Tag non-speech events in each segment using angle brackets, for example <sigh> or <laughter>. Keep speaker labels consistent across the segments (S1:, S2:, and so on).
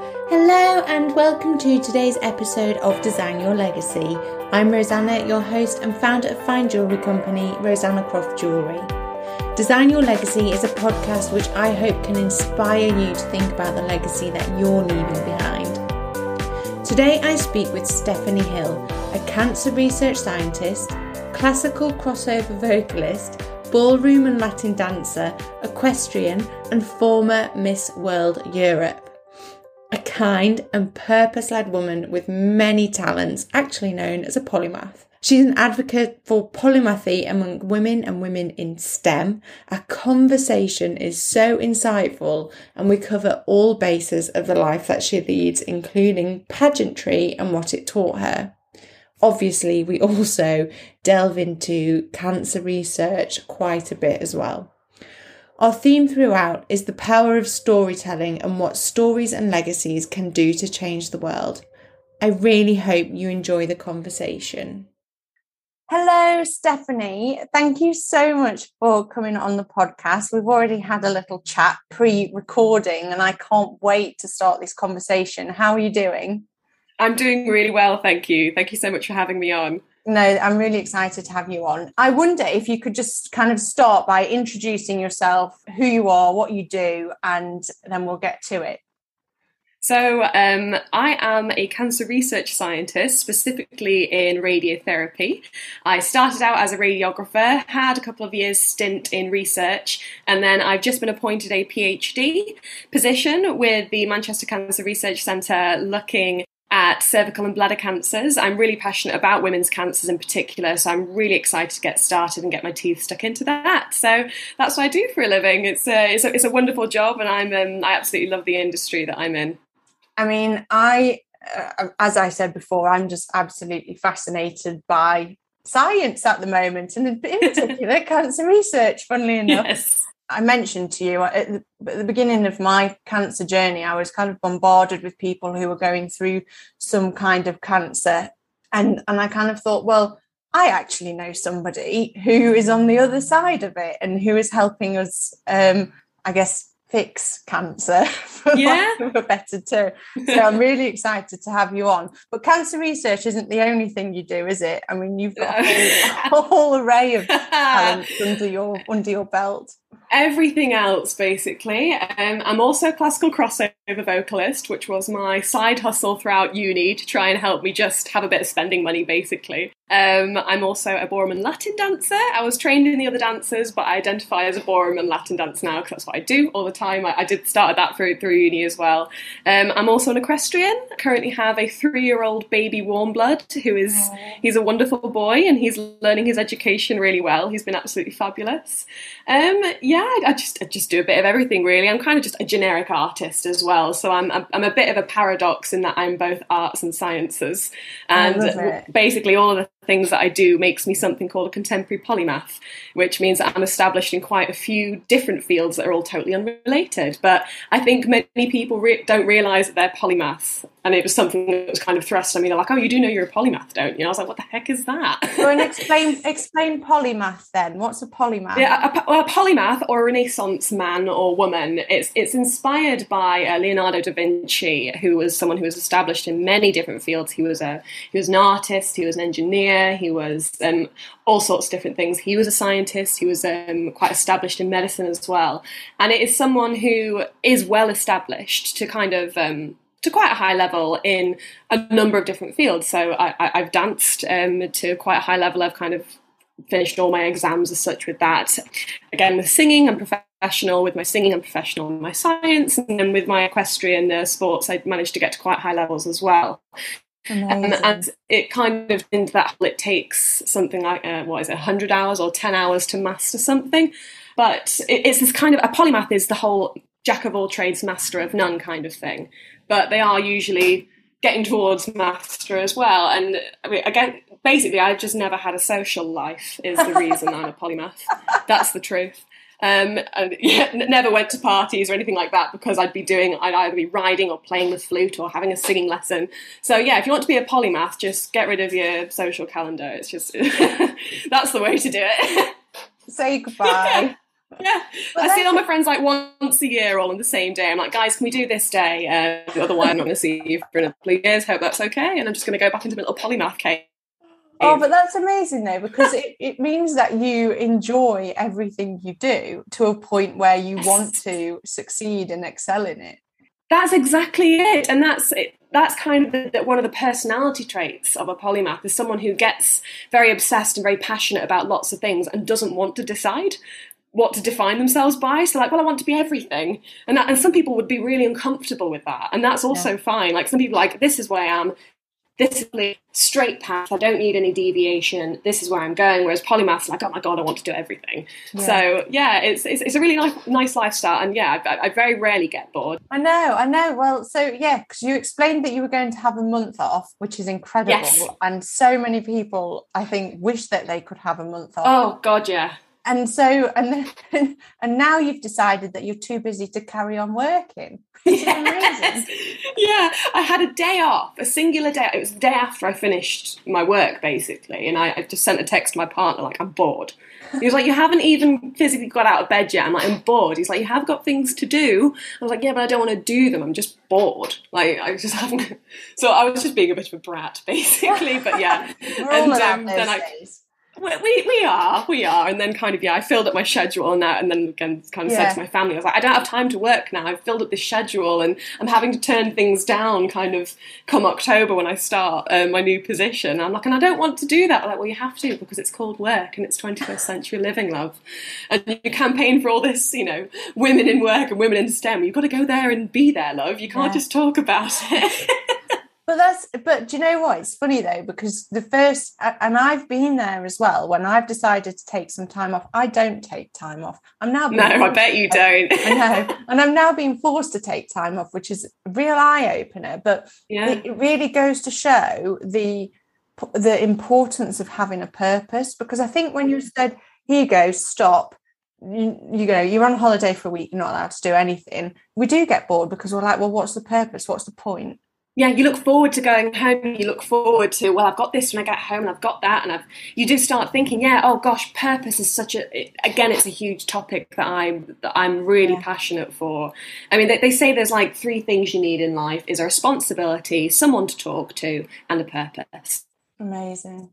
S1: Hello, and welcome to today's episode of Design Your Legacy. I'm Rosanna, your host and founder of fine jewellery company Rosanna Croft Jewellery. Design Your Legacy is a podcast which I hope can inspire you to think about the legacy that you're leaving behind. Today I speak with Stephanie Hill, a cancer research scientist, classical crossover vocalist, ballroom and Latin dancer, equestrian, and former Miss World Europe. A kind and purpose led woman with many talents, actually known as a polymath. She's an advocate for polymathy among women and women in STEM. Our conversation is so insightful, and we cover all bases of the life that she leads, including pageantry and what it taught her. Obviously, we <laughs> also delve into cancer research quite a bit as well. Our theme throughout is the power of storytelling and what stories and legacies can do to change the world. I really hope you enjoy the conversation. Hello, Stephanie. Thank you so much for coming on the podcast. We've already had a little chat pre recording, and I can't wait to start this conversation. How are you doing?
S2: I'm doing really well, thank you. Thank you so much for having me on.
S1: No, I'm really excited to have you on. I wonder if you could just kind of start by introducing yourself, who you are, what you do, and then we'll get to it.
S2: So, um, I am a cancer research scientist, specifically in radiotherapy. I started out as a radiographer, had a couple of years stint in research, and then I've just been appointed a PhD position with the Manchester Cancer Research Centre looking at cervical and bladder cancers. I'm really passionate about women's cancers in particular, so I'm really excited to get started and get my teeth stuck into that. So that's what I do for a living. It's a, it's a, it's a wonderful job, and I'm um, I absolutely love the industry that I'm in.
S1: I mean, I, uh, as I said before, I'm just absolutely fascinated by science at the moment, and in particular <laughs> cancer research. Funnily enough, yes. I mentioned to you at the, at the, beginning of my cancer journey, I was kind of bombarded with people who were going through some kind of cancer, and and I kind of thought, well, I actually know somebody who is on the other side of it and who is helping us, um, I guess, fix cancer <laughs> for yeah. a better term. So I'm <laughs> really excited to have you on. But cancer research isn't the only thing you do, is it? I mean, you've got a whole, a whole array of <laughs> talents under your under your belt
S2: everything else basically. Um, I'm also a classical crossover vocalist, which was my side hustle throughout uni to try and help me just have a bit of spending money basically. Um, I'm also a ballroom and Latin dancer. I was trained in the other dances, but I identify as a ballroom and Latin dancer now because that's what I do all the time. I, I did start that through through uni as well. Um, I'm also an equestrian. I currently have a three-year-old baby warm blood who is he's a wonderful boy and he's learning his education really well. He's been absolutely fabulous. Um, yeah, I just I just do a bit of everything really. I'm kind of just a generic artist as well, so I'm I'm a bit of a paradox in that I'm both arts and sciences, and basically all of the things that I do makes me something called a contemporary polymath, which means that I'm established in quite a few different fields that are all totally unrelated. But I think many people re- don't realise that they're polymaths. And it was something that was kind of thrust on me. They're like, oh, you do know you're a polymath, don't you? And I was like, what the heck is that?
S1: Well, and <laughs> explain, explain polymath then. What's a polymath?
S2: Yeah, a, a, polymath or a Renaissance man or woman. It's, it's inspired by uh, Leonardo da Vinci, who was someone who was established in many different fields. He was, a, he was an artist, he was an engineer, engineer, he was um, all sorts of different things. He was a scientist, he was um, quite established in medicine as well. And it is someone who is well established to kind of. Um, to quite a high level in a number of different fields. So I, have danced um, to quite a high level. I've kind of finished all my exams as such with that. Again, with singing, I'm professional with my singing, I'm professional in my science, and then with my equestrian uh, sports, I managed to get to quite high levels as well. Um, and it kind of into that it takes something like uh, what is it 100 hours or 10 hours to master something. But it, it's this kind of a polymath is the whole jack of all trades master of none kind of thing. But they are usually getting towards master as well. And I mean, again basically i've just never had a social life is the reason i'm a polymath. <laughs> That's the truth um, and <laughs> yeah, never went to parties or anything like that because I'd be doing, I'd either be riding or playing the flute or having a singing lesson. So yeah, if you want to be a polymath, just get rid of your social calendar. It's just, <laughs> that's the way to do it. <laughs>
S1: Say goodbye.
S2: Yeah, but I see all my friends like once a year, all on the same day. I'm like, guys, can we do this day? Uh, otherwise, I'm not going to see you for another couple of years. Hope that's okay. And I'm just going to go back into my little polymath cave.
S1: Oh, but that's amazing though, because it, it means that you enjoy everything you do to a point where you want to succeed and excel in it.
S2: That's exactly it, and that's it. That's kind of the, the, one of the personality traits of a polymath is someone who gets very obsessed and very passionate about lots of things and doesn't want to decide what to define themselves by. So like, well, I want to be everything, and that, and some people would be really uncomfortable with that, and that's also yeah. fine. Like some people like this is what I am this is a straight path. I don't need any deviation. This is where I'm going. Whereas polymath's like, oh my god, I want to do everything. Yeah. So yeah, it's, it's, it's a really nice nice lifestyle, and yeah, I, I, very rarely get bored.
S1: I know, I know. Well, so yeah, because you explained that you were going to have a month off, which is incredible, yes. and so many people I think wish that they could have a month off.
S2: Oh god, yeah
S1: and so and then, <laughs> and now you've decided that you're too busy to carry on working
S2: yes. yeah i had a day off a singular day it was the day after i finished my work basically and I, I, just sent a text to my partner like i'm bored. He was like you haven't even physically got out of bed yet. I'm like i'm bored. He's like you have got things to do. I was like yeah but i don't want to do them i'm just bored. Like i just <laughs> haven't so i was just being a bit of a brat basically but yeah. <laughs>
S1: And um, then i days
S2: we, we are we are. And then kind of yeah i filled up my schedule and that and then again kind of yeah. said to my family i was like i don't have time to work now. I've filled up this schedule and i'm having to turn things down kind of come october when i start uh, my new position. And i'm like and i don't want to do that. I'm like well you have to because it's called work and it's 21st century living love. And you campaign for all this you know women in work and women in stem. You've got to go there and be there love. You can't yeah. just talk about it <laughs>
S1: But that's but do you know what? It's funny though because the first and I've been there as well. When I've decided to take some time off, I don't take time off. I'm now
S2: no, I bet you don't.
S1: I know, and I'm now being forced to take time off, which is a real eye opener. But yeah. it really goes to show the the importance of having a purpose. Because I think when you said, "Here you go, stop," you, you know you're on holiday for a week, you're not allowed to do anything. We do get bored because we're like, well, what's the purpose? What's the point?
S2: Yeah, you look forward to going home. You look forward to, well, I've got this when I get home, and I've got that, and I've. You do start thinking, yeah, oh gosh, purpose is such a. Again, it's a huge topic that I'm that I'm really yeah. passionate for. I mean, they, they say there's like three things you need in life: is a responsibility, someone to talk to, and a purpose.
S1: Amazing.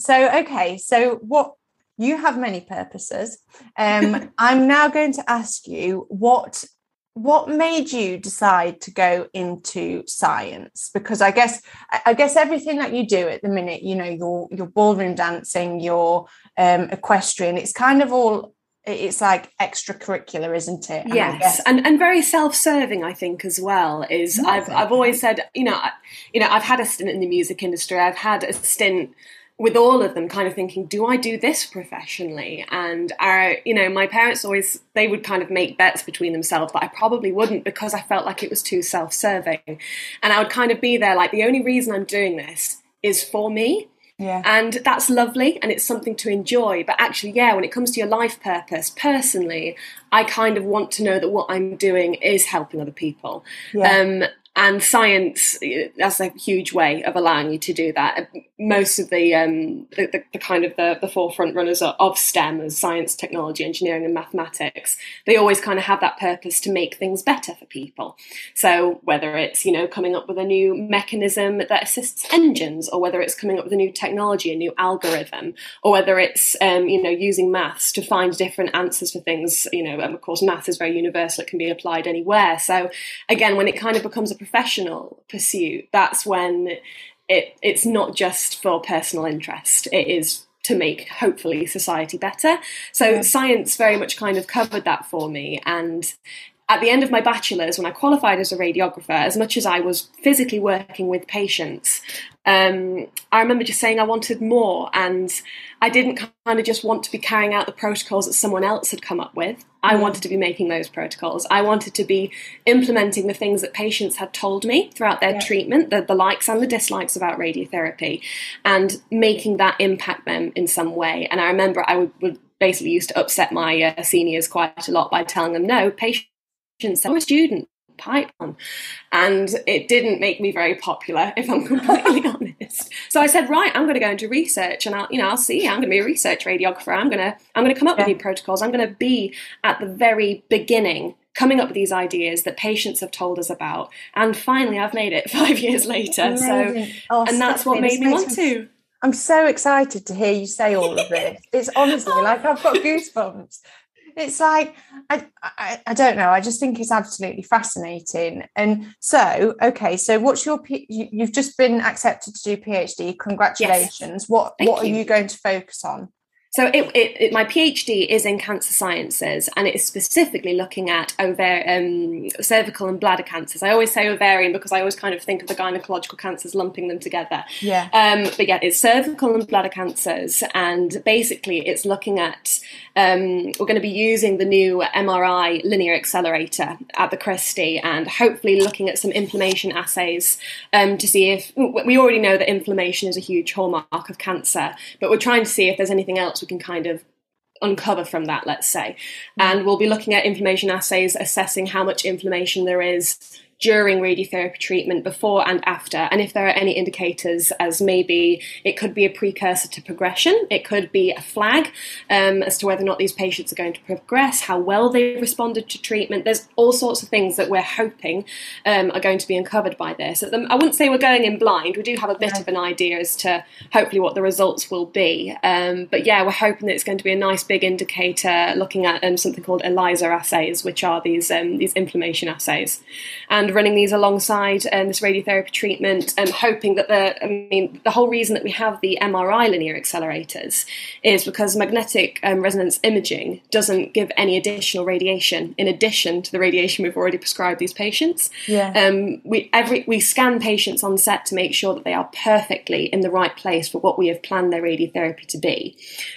S1: So, okay, so what you have many purposes. Um, <laughs> I'm now going to ask you what what made you decide to go into science? Because i guess i guess everything that you do at the minute you know your your ballroom dancing your um, equestrian it's kind of all it's like extracurricular isn't it?
S2: And yes and and very self-serving i think as well is i've i've always said you know I, you know i've had a stint in the music industry i've had a stint with all of them kind of thinking do i do this professionally and our you know my parents always they would kind of make bets between themselves but i probably wouldn't because i felt like it was too self-serving and i would kind of be there like the only reason i'm doing this is for me
S1: yeah.
S2: And that's lovely and it's something to enjoy. But actually, yeah, when it comes to your life purpose, personally, I kind of want to know that what I'm doing is helping other people. Yeah. Um, and science that's a huge way of allowing you to do that. Most of the um, the, the, the, kind of the, the forefront runners of stem as science technology engineering and mathematics. They always kind of have that purpose to make things better for people. So whether it's you know coming up with a new mechanism that assists engines or whether it's coming up with a new technology a new algorithm or whether it's um, you know using maths to find different answers for things you know and of course math is very universal. It can be applied anywhere. So again when it kind of becomes a professional pursuit, that's when it it's not just for personal interest. It is to make hopefully society better. So yeah. science very much kind of covered that for me and at the end of my bachelor's, when I qualified as a radiographer, as much as I was physically working with patients, um, I remember just saying I wanted more, and I didn't kind of just want to be carrying out the protocols that someone else had come up with. I mm. wanted to be making those protocols. I wanted to be implementing the things that patients had told me throughout their yeah. treatment, the, the likes and the dislikes about radiotherapy, and making that impact them in some way. And I remember I would, would basically used to upset my uh, seniors quite a lot by telling them, no, patients I'm a student, Python. And it didn't make me very popular, if I'm <laughs> completely <laughs> honest. So I said, right, I'm going to go into research, and I'll, you know, I'll see. I'm going to be a research radiographer. I'm going to, I'm going to come up yeah. with new protocols. I'm going to be at the very beginning coming up with these ideas that patients have told us about. And finally, I've made it <laughs> five years later. Amazing. So, oh, and that's what made me want me, to.
S1: I'm so excited to hear you say all of this. It's honestly like I've got goosebumps. It's like I, I, I don't know. I just think it's absolutely fascinating. And so, okay, so what's your P- you've just been accepted to do PhD. Congratulations. Yes. What Thank what you. are you going to focus on?
S2: So it, it, it, my PhD is in cancer sciences, and it is specifically looking at over, um, cervical and bladder cancers. I always say ovarian because I always kind of think of the gynecological cancers, lumping them together.
S1: Yeah.
S2: Um, but yeah, it's cervical and bladder cancers, and basically it's looking at. Um, we're going to be using the new MRI linear accelerator at the Christie, and hopefully looking at some inflammation assays um, to see if we already know that inflammation is a huge hallmark of cancer, but we're trying to see if there's anything else we can kind of uncover from that, let's say. And we'll be looking at inflammation assays, assessing how much inflammation there is during radiotherapy treatment, before and after, and if there are any indicators as maybe it could be a precursor to progression, it could be a flag um, as to whether or not these patients are going to progress, how well they've responded to treatment. There's all sorts of things that we're hoping um, are going to be uncovered by this. I wouldn't say we're going in blind. We do have a bit of an idea as to hopefully what the results will be. Um, but yeah, we're hoping that it's going to be a nice big indicator looking at um, something called ELISA assays, which are these um, these inflammation assays. And running these alongside um, this radiotherapy treatment, um, hoping that the, I mean, the whole reason that we have the MRI linear accelerators is because magnetic um, resonance imaging doesn't give any additional radiation in addition to the radiation we've already prescribed these patients.
S1: Yeah.
S2: Um, we every we scan patients on set to make sure that they are perfectly in the right place for what we have planned their radiotherapy to be.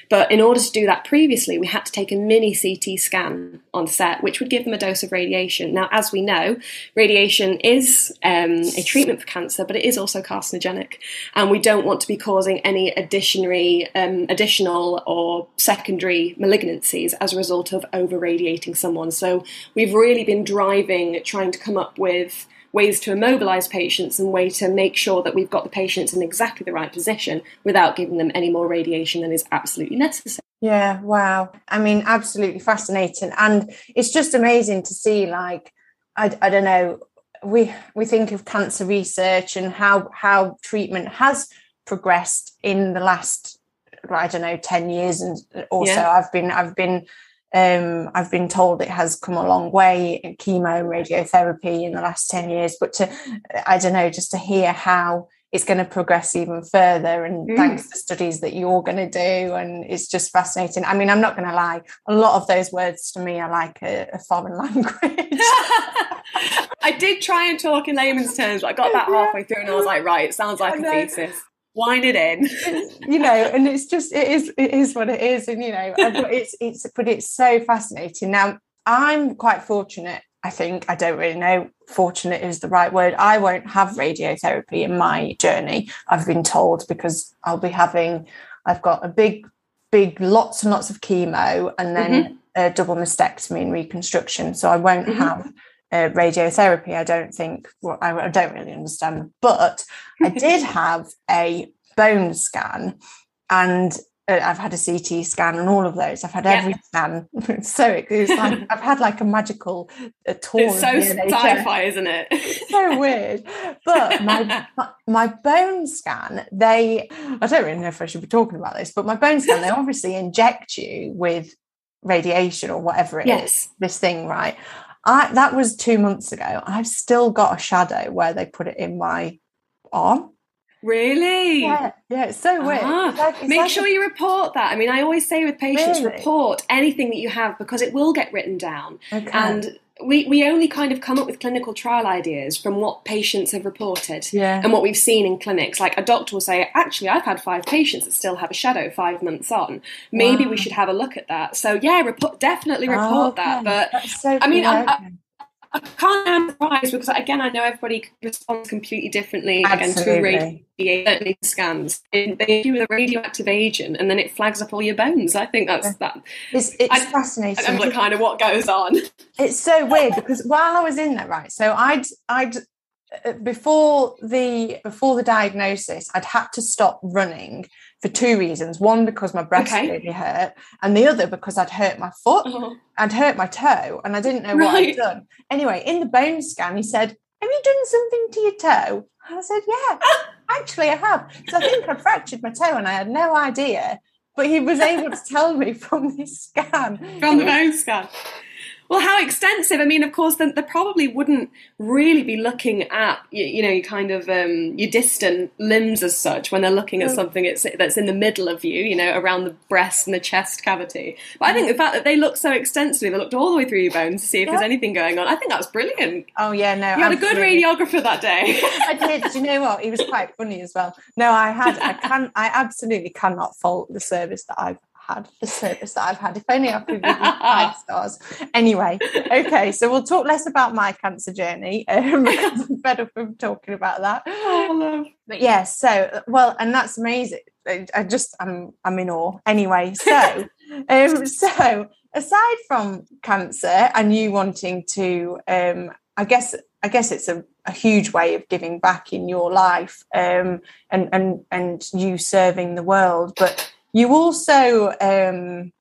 S2: But in order to do that previously, we had to take a mini CT scan on set, which would give them a dose of radiation. Now, as we know, radiation radiation is um, a treatment for cancer, but it is also carcinogenic, and we don't want to be causing any um, additional or secondary malignancies as a result of over radiating someone. So we've really been driving, trying to come up with ways to immobilize patients and way to make sure that we've got the patients in exactly the right position without giving them any more radiation than is absolutely necessary.
S1: Yeah, wow. I mean, absolutely fascinating. And it's just amazing to see, like, I, I don't know, we we think of cancer research and how how treatment has progressed in the last I don't know 10 years and also yeah. I've been I've been um, I've been told it has come a long way in chemo and radiotherapy in the last 10 years but to I don't know just to hear how it's going to progress even further and mm. thanks to studies that you're going to do and it's just fascinating i mean i'm not going to lie a lot of those words to me are like a, a foreign <laughs> language
S2: I did try and talk in layman's terms, but I got that halfway through and I was like, right, it sounds like a thesis. Wind it in. <laughs>
S1: you know, and it's just it is it is what it is. And you know, it's it's but it's so fascinating. Now I'm quite fortunate, I think. I don't really know fortunate is the right word. I won't have radiotherapy in my journey, I've been told, because I'll be having I've got a big, big lots and lots of chemo and then mm-hmm. a double mastectomy and reconstruction. So I won't mm-hmm. have uh, radiotherapy. I don't think, well, I, I don't really understand, but I did <laughs> have a bone scan and I've had a CT scan and all of those. I've had every scan. <laughs> so it, it's like I've had like a magical uh, tour.
S2: It's so sci-fi, isn't it?
S1: so weird. But my, <laughs> my, my bone scan, they I don't really know if I should be talking about this, but my bone scan, they obviously inject you with radiation or whatever it yes. is. This thing, right? I that was two months ago. I've still got a shadow where they put it in my arm.
S2: Really?
S1: Yeah, yeah, it's so weird.
S2: Ah,
S1: it's like,
S2: it's make like sure a... you report that. I mean, I always say with patients, really? report anything that you have because it will get written down. Okay. And we, we only kind of come up with clinical trial ideas from what patients have reported
S1: yeah.
S2: and what we've seen in clinics. Like a doctor will say, actually, I've had five patients that still have a shadow five months on. Maybe wow. we should have a look at that. So yeah, report, definitely report oh, okay. that. But so I mean, I, I can't emphasize because again, I know everybody responds completely differently Absolutely. again to radio scans. They do with a radioactive agent, and then it flags up all your bones. I think that's that.
S1: It's, it's I, fascinating.
S2: I'm like kind of what goes on.
S1: It's so weird because while I was in there, right? So I'd I'd Uh, before the before the diagnosis, I'd had to stop running for two reasons. One because my breast
S2: Okay.
S1: really hurt, and the other because I'd hurt my foot. Uh-huh.
S2: Oh.
S1: I'd hurt my toe, and I didn't know what I'd done. Anyway, in the bone scan, he said, "Have you done something to your toe?" And I said, "Yeah, <laughs> actually, I have." So I think I fractured my toe, and I had no idea. But he was able to tell me <laughs> from this scan.
S2: from the bone scan. Well, how extensive? I mean, of course, then they probably wouldn't really be looking at you, you know, your kind of um, your distant limbs as such when they're looking at
S1: Mm.
S2: something it's, that's in the middle of you, you know, around the breast and the chest cavity. But I think the fact that they looked so extensively, they looked all the way through your bones to see if there's anything going on. I think that was brilliant.
S1: Oh yeah, no,
S2: You had a good radiographer that day. <laughs>
S1: I did. Do you know what? He was quite funny as well. No, I had. I can. I absolutely cannot fault the service that I've had. The service that I've had. If only I could give you <laughs> five stars. Anyway, okay. So we'll talk less about my cancer journey <laughs> um, because I'm fed up of talking about that.
S2: oh.
S1: But yeah. So well, and that's amazing. I I just I'm I'm in awe. Anyway, so <laughs> um, so aside from cancer and you wanting to, um, I guess I guess it's a, a huge way of giving back in your life, um, and and and you serving the world, but you also um,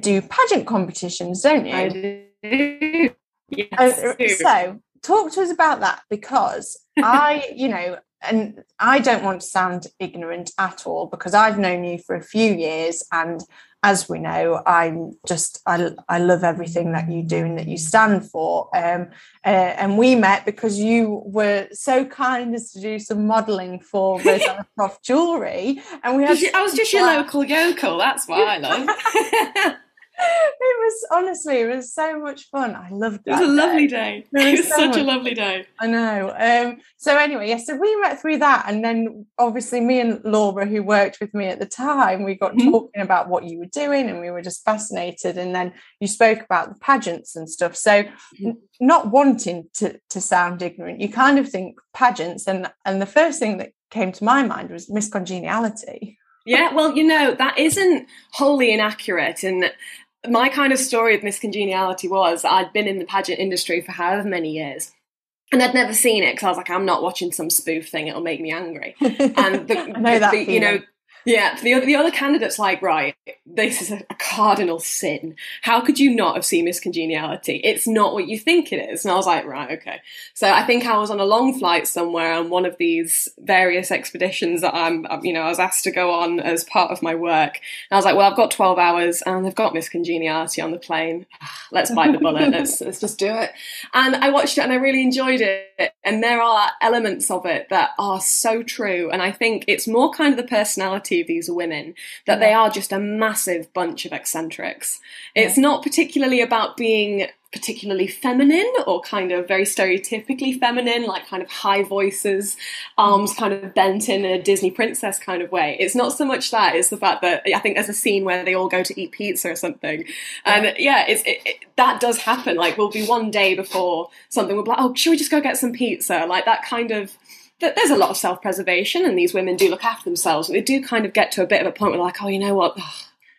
S1: do pageant competitions, don't you?
S2: I do. Yes,
S1: Uh, so talk to us about that because <laughs> I, you know, and I don't want to sound ignorant at all because I've known you for a few years and as we know, I'm just I, I love everything that you do and that you stand for. Um, uh, and we met because you were so kind as to do some modelling for <laughs> Rosanna Croft Jewelry, and we had.
S2: I was just your local yokel. That's why I love. <laughs>
S1: It was honestly, it was so much fun. I loved
S2: It It
S1: was
S2: a lovely
S1: day.
S2: day.
S1: There <laughs>
S2: It
S1: was
S2: was
S1: so
S2: such a lovely day.
S1: I know. Um, so anyway, yes, so we went through that, and then obviously me and Laura, who worked with me at the time, we got
S2: Mhm.
S1: talking about what you were doing, and we were just fascinated. And then you spoke about the pageants and stuff. So, n- not wanting to to sound ignorant, you kind of think pageants, and and the first thing that came to my mind was Miss Congeniality.
S2: Yeah, well, you know, that isn't wholly inaccurate. And my kind of story of Miss Congeniality was I'd been in the pageant industry for however many years. And I'd never seen it because I was like, I'm not watching some spoof thing, it'll make me angry. <laughs> And the,
S1: I know that
S2: the- you know. Yeah, the, other- the other candidates like, right, this is a, cardinal sin. How could you not have seen Miss Congeniality? It's not what you think it is. And I was like, right, okay. So I think I was on a long flight somewhere on one of these various expeditions that I'm, you know, I was asked to go on as part of my work. And I was like, well, I've got 12 hours and they've got Miss Congeniality on the plane. <sighs> Let's bite the bullet. let's, <laughs> let's just do it. And I watched it and I really enjoyed it. And there are elements of it that are so true. And I think it's more kind of the personality of these women that they are just a massive bunch of eccentrics. It's not particularly about being particularly feminine or kind of very stereotypically feminine, like kind of high voices, arms kind of bent in a Disney princess kind of way. It's not so much that, it's the fact that I think there's a scene where they all go to eat pizza or something. And yeah, it's, it, it, that does happen. Like, we'll be one day before something, we'll be like, oh, should we just go get some pizza? Like, that kind of that there's a lot of self-preservation and these women do look after themselves but they do kind of get to a bit of a point where they're like oh you know what? Ugh,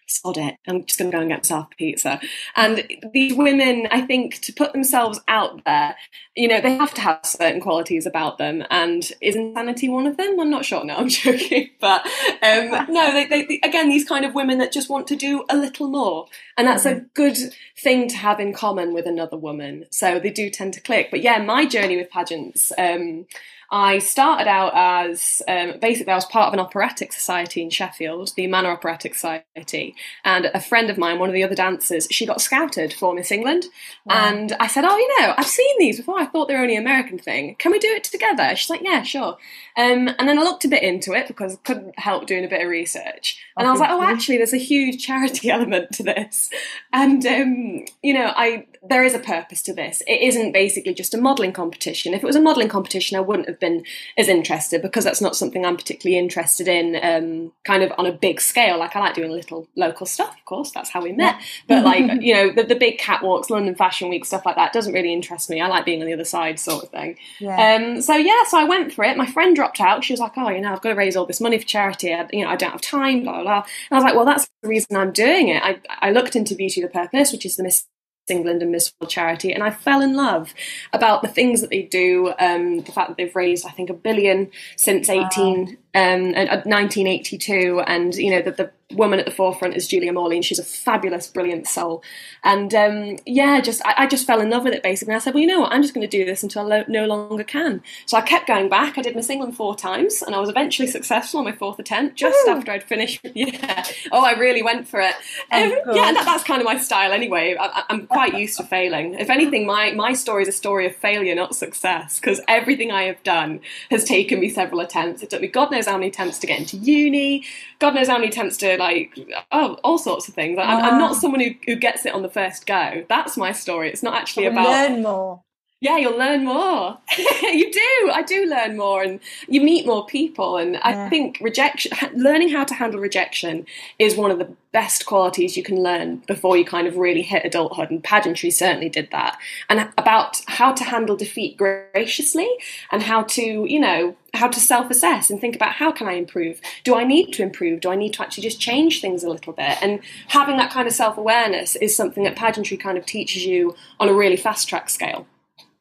S2: sod it. I'm just going to go and get myself a pizza. And these women i think to put themselves out there you know they have to have certain qualities about them. And is insanity one of them? I'm not sure. No i'm <laughs> joking. But um, <laughs> no they, they, they- again these kind of women that just want to do a little more. And that's a good thing to have in common with another woman. So they do tend to click. But yeah my journey with pageants um, I started out as um, basically I was part of an operatic society in Sheffield, the Manor Operatic Society, and a friend of mine, one of the other dancers, she got scouted for Miss England, and I said, "Oh, you know, I've seen these before. I thought they were only American thing. Can we do it together?" She's like, "Yeah, sure." Um, and then I looked a bit into it because I couldn't help doing a bit of research, and I was like, "Oh, actually, there's a huge charity <laughs> element to this," and um, you know, I there is a purpose to this. It isn't basically just a modelling competition. If it was a modelling competition, I wouldn't have been as interested because that's not something I'm particularly interested in, um, kind of on a big scale. Like I like doing little local stuff, of course, that's how we met. But like, <laughs> you know, the, the big catwalks, London Fashion Week, stuff like that doesn't really interest me. I like being on the other side, sort of thing.
S1: Yeah.
S2: Um, so yeah, so I went for it. My friend dropped out. She was like, "Oh, you know, I've got to raise all this money for charity. I, you know, I don't have time." Blah blah. blah. And I was like, "Well, that's the reason I'm doing it." I I looked into Beauty the Purpose, which is the Miss England and Miss World charity, and I fell in love about the things that they do. Um, the fact that they've raised, I think, a billion since wow. 18 um, 1982, and you know that the woman at the forefront is Julia Morley, and she's a fabulous, brilliant soul. And um, yeah, just I, I, just fell in love with it basically. And I said, well, you know what, I'm just going to do this until I lo- no longer can. So I kept going back. I did Miss England four times, and I was eventually successful on my fourth attempt, just Ooh. after I'd finished. <laughs> Yeah, oh, I really went for it. Oh, um, yeah, that, that's kind of my style anyway. I, I'm quite used to failing. If anything, my my story is a story of failure, not success, because everything I have done has taken me several attempts. It took me God knows knows how many attempts to get into uni. God knows how many attempts to like oh all sorts of things. I'm, I'm not ah. someone who, who gets it on the first go. That's my story. It's not actually about
S1: learn more
S2: yeah, you'll learn more. <laughs> you do. I do learn more, and you meet more people. And yeah. I think rejection, learning how to handle rejection, is one of the best qualities you can learn before you kind of really hit adulthood. And pageantry certainly did that. And about how to handle defeat graciously, and how to, you know, how to self-assess and think about how can I improve? Do I need to improve? Do I need to actually just change things a little bit? And having that kind of self-awareness is something that pageantry kind of teaches you on a really fast track scale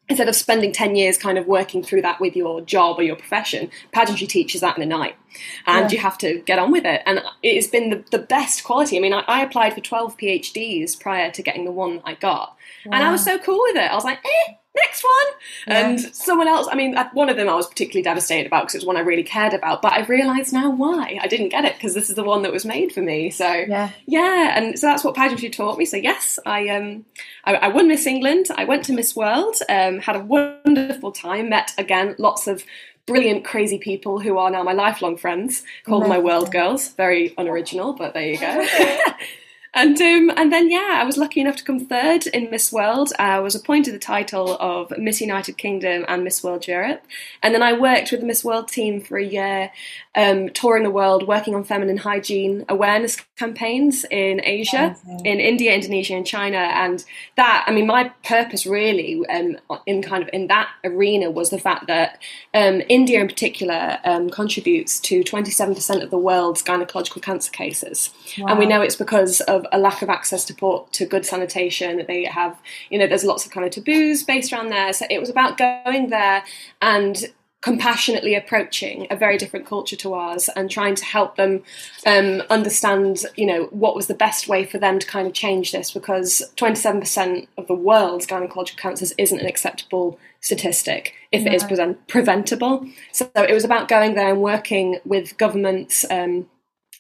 S2: instead of spending 10 years kind of working through that with your job or your profession, pageantry teaches that in a night. And yeah. you have to get on with it. And it has been the, the best quality. I mean, I, I, applied for 12 PhDs prior to getting the one I got. And I was so cool with it. I was like, eh, next one. Yeah. And someone else, I mean, one of them I was particularly devastated about because it was one I really cared about, but I've realised now why. I didn't get it because this is the one that was made for me. So, yeah. yeah, and so that's what pageantry taught me. So, yes, I um, I, I won Miss England, I went to Miss World, um, had a wonderful time, met again lots of brilliant, crazy people who are now my lifelong friends, called my World Girls. Very unoriginal, but there you go. <laughs> And um, and then yeah, I was lucky enough to come third in Miss World. I was appointed the title of Miss United Kingdom and Miss World Europe, and then I worked with the Miss World team for a year, um, touring the world, working on feminine hygiene awareness campaigns in Asia, in India, Indonesia, and China. And that, I mean, my purpose really, um, in kind of in that arena, was the fact that um, India, in particular, um, contributes to 27% of the world's gynecological cancer cases, wow. and we know it's because of a lack of access to port to good sanitation. They have, you know, there's lots of kind of taboos based around there. So it was about going there and compassionately approaching a very different culture to ours and trying to help them um, understand, you know, what was the best way for them to kind of change this because 27% of the world's gynecological cancers isn't an acceptable statistic if no. it is pre- preventable. So it was about going there and working with governments, um,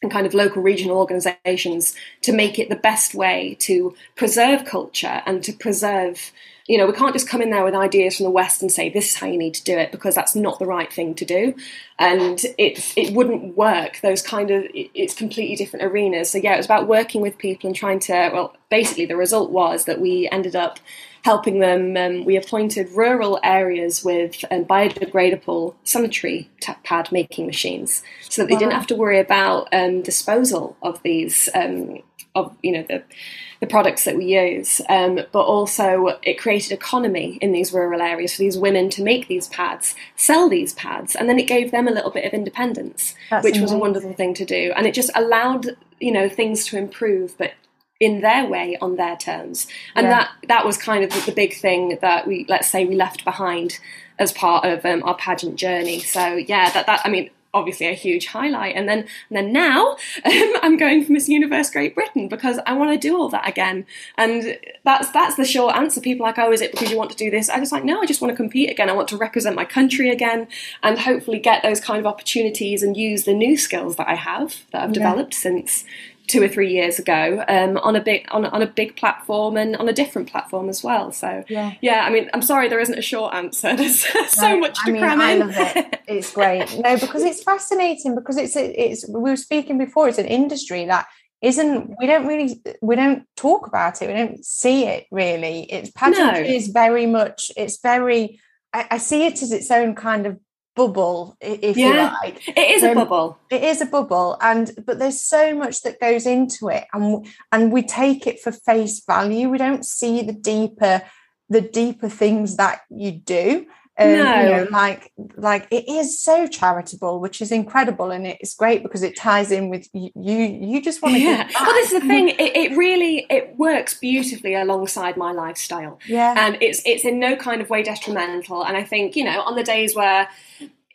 S2: and kind of local regional organizations to make it the best way to preserve culture and to preserve you know we can't just come in there with ideas from the west and say this is how you need to do it because that's not the right thing to do and it it wouldn't work those kind of it's completely different arenas so yeah it was about working with people and trying to well basically the result was that we ended up helping them. Um, we appointed rural areas with um, biodegradable sanitary pad making machines, so that they wow. didn't have to worry about um, disposal of these um, of you know the the products that we use. Um, but also, it created economy in these rural areas for these women to make these pads, sell these pads, and then it gave them a little bit of independence, That's which amazing. was a wonderful thing to do, and it just allowed you know things to improve, but in their way on their terms and yeah. that that was kind of the, the, big thing that we let's say we left behind as part of um, our pageant journey so yeah that that i mean obviously a huge highlight. And then and then now <laughs> um, i'm going for miss universe great britain because i want to do all that again. And that's that's the short answer. People like oh is it because you want to do this? I just like no i just want to compete again. I want to represent my country again and hopefully get those kind of opportunities and use the new skills that i have that i've yeah. developed since two or three years ago um, on a big on, on a big platform and on a different platform as well. So yeah, yeah. I mean, I'm sorry there isn't a short answer. <laughs> There's so no, much to
S1: I mean,
S2: cram
S1: I in. love it. It's great. <laughs> No, because it's fascinating. Because it's it's we were speaking before. It's an industry that isn't we don't really we don't talk about it we don't see it really it's pageantry no. is very much it's very I, I, see it as its own kind of bubble if yeah, you like.
S2: It is um, a bubble.
S1: it is a bubble and but there's so much that goes into it and and we take it for face value. We don't see the deeper the deeper things that you do Um, no. You know, like like it is so charitable, which is incredible, and it's great because it ties in with you. You, you just want to.
S2: Yeah. Well, this is the thing. It, it, really it works beautifully alongside my lifestyle.
S1: Yeah.
S2: And it's it's in no kind of way detrimental. And I think you know on the days where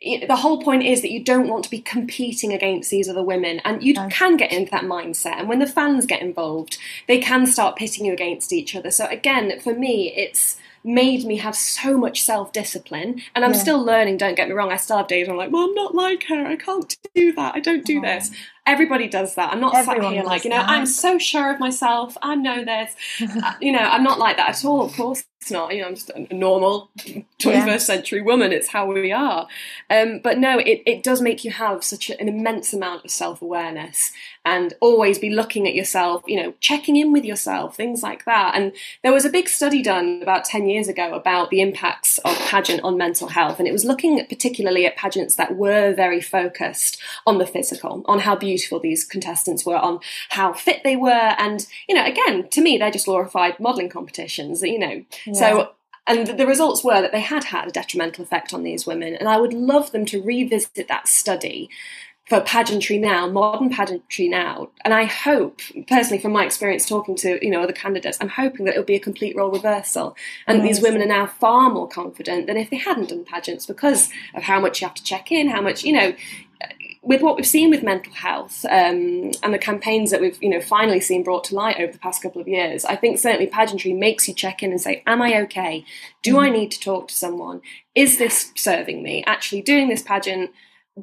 S2: the whole point is that you don't want to be competing against these other women and you can get into that mindset and when the fans get involved they can start pitting you against each other so again for me it's made me have so much self discipline. And I'm yeah. still learning, don't get me wrong. I still have days where I'm like, well, I'm not like her. I can't do that. I don't do this. Everybody does that. I'm not Everyone sat here like, you know, that. I'm so sure of myself. I know this. <laughs> uh, you know, I'm not like that at all. Of course it's not. You know, I'm just a normal 21st <laughs> yeah. century woman. It's how we are. Um, but no, it, it does make you have such an immense amount of self awareness and always be looking at yourself, you know, checking in with yourself, things like that. And there was a big study done about 10 years ago about the impacts of pageant on mental health. And it was looking particularly at pageants that were very focused on the physical, on how beautiful these contestants were, on how fit they were. And, you know, again, to me, they're just glorified modelling competitions, you know. Yeah. So and the results were that they had had a detrimental effect on these women. And I would love them to revisit that study for pageantry now, modern pageantry now. And I hope, personally, from my experience talking to you know other candidates, I'm hoping that it'll be a complete role reversal, and these women are now far more confident than if they hadn't done pageants because of how much you have to check in, how much you know. With what we've seen with mental health um, and the campaigns that we've, you know, finally seen brought to light over the past couple of years, I think certainly pageantry makes you check in and say, "Am I okay? Do mm-hmm. I need to talk to someone? Is this serving me? Actually, doing this pageant."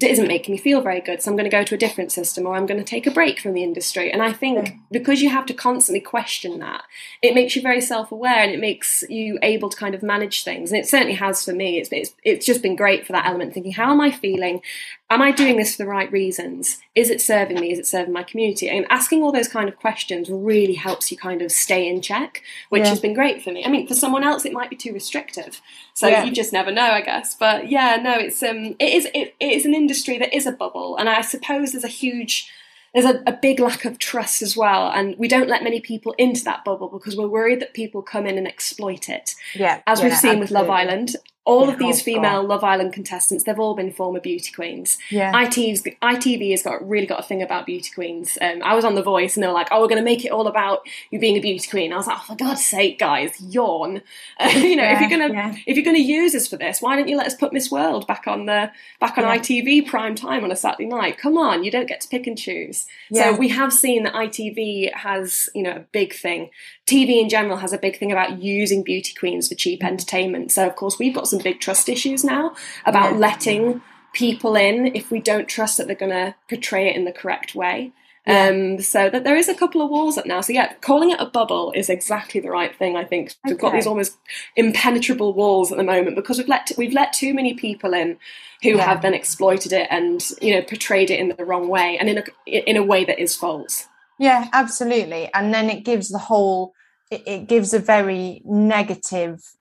S2: isn't making me feel very good so i'm going to go to a different system or i'm going to take a break from the industry and i think because you have to constantly question that it makes you very self-aware and it makes you able to kind of manage things and it certainly has for me it's, it's, it's just been great for that element thinking how am i feeling am I doing this for the right reasons? Is it serving me? Is it serving my community? And asking all those kind of questions really helps you kind of stay in check, which yeah. has been great for me. I mean, for someone else, it might be too restrictive, so yeah. you just never know, I guess. But yeah, no, it's um, it is it, it is an industry that is a bubble, and I suppose there's a huge there's a, a, big lack of trust as well, and we don't let many people into that bubble because we're worried that people come in and exploit it.
S1: Yeah,
S2: as
S1: yeah,
S2: we've seen absolutely. with Love Island, all yeah, of these female Love Island contestants, they've all been former beauty queens.
S1: Yeah.
S2: ITV's, ITV has got really got a thing about beauty queens. Um, I was on The Voice and they were like, oh, we're going to make it all about you being a beauty queen. I was like, oh, for God's sake, guys, yawn. Uh, <laughs> you know, yeah, if you're going to yeah. if you're going to use us for this, why don't you let us put Miss World back on the back on ITV prime time on a Saturday night? Come on, you don't get to pick and choose. So we have seen that ITV has, you know, a big thing. TV in general has a big thing about using beauty queens for cheap entertainment. So of course we've got some big trust issues now about yeah. letting people in if we don't trust that they're going to portray it in the correct way. Yeah. Um, so that there is a couple of walls up now. So yeah, calling it a bubble is exactly the right thing. I think okay. we've got these almost impenetrable walls at the moment because we've let we've let too many people in who yeah. have then exploited it and you know portrayed it in the wrong way and in a in a way that is false.
S1: Yeah, absolutely. And then it gives the whole it, it gives a very negative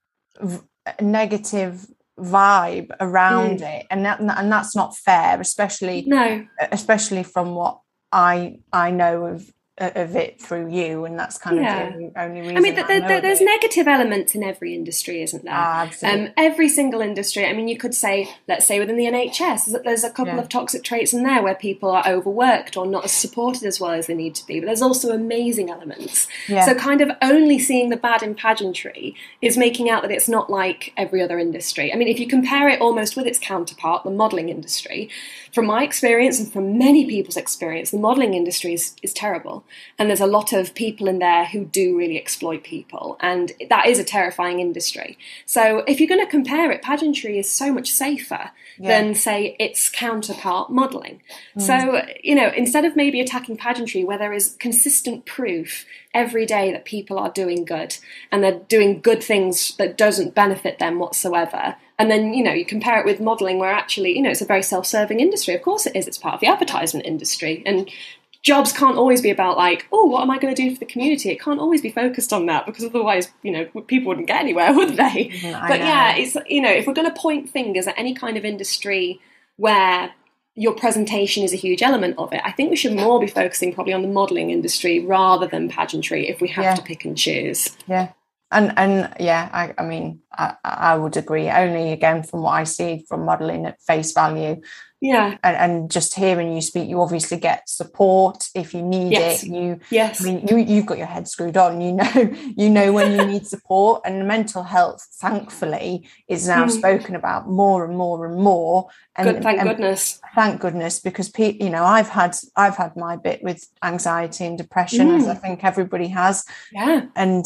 S1: negative vibe around mm. it and that and that's not fair especially
S2: no
S1: especially from what i i know of of it through you, and that's kind yeah. of the only reason. I
S2: mean, the, the, there's negative elements in every industry, isn't there?
S1: Ah, absolutely.
S2: Um, every single industry. I mean, you could say, let's say within the NHS, there's a couple yeah. of toxic traits in there where people are overworked or not as supported as well as they need to be. But there's also amazing elements. Yeah. So, kind of only seeing the bad in pageantry is making out that it's not like every other industry. I mean, if you compare it almost with its counterpart, the modelling industry, from my experience and from many people's experience, the modelling industry is, is terrible and there's a lot of people in there who do really exploit people and that is a terrifying industry so if you're going to compare it pageantry is so much safer yeah. than say its counterpart modeling mm. so you know instead of maybe attacking pageantry where there is consistent proof every day that people are doing good and they're doing good things that doesn't benefit them whatsoever. And then you know you compare it with modeling where actually you know it's a very self-serving industry. Of course it is. It's part of the advertisement industry. And jobs can't always be about like, oh, what am I going to do for the community? It can't always be focused on that because otherwise, you know, people wouldn't get anywhere, <laughs> would they? Mm, but yeah, it's you know, if we're going to point fingers at any kind of industry where your presentation is a huge element of it, I think we should more be focusing probably on the modelling industry rather than pageantry if we have yeah. to pick and choose.
S1: Yeah. And and yeah i, I mean I, I would agree only again from what i see from modeling at face value
S2: yeah
S1: and, and just hearing you speak you obviously get support if you need
S2: Yes.
S1: it you
S2: yes
S1: I mean, you you've got your head screwed on. You know, <laughs> you know when you need <laughs> support, and mental health, thankfully, is now
S2: Mm.
S1: spoken about more and more and more. And,
S2: Good, thank
S1: and
S2: goodness
S1: thank goodness, because pe- you know, I've had I've had my bit with anxiety and depression, as
S2: Mm.
S1: I think everybody has,
S2: yeah
S1: and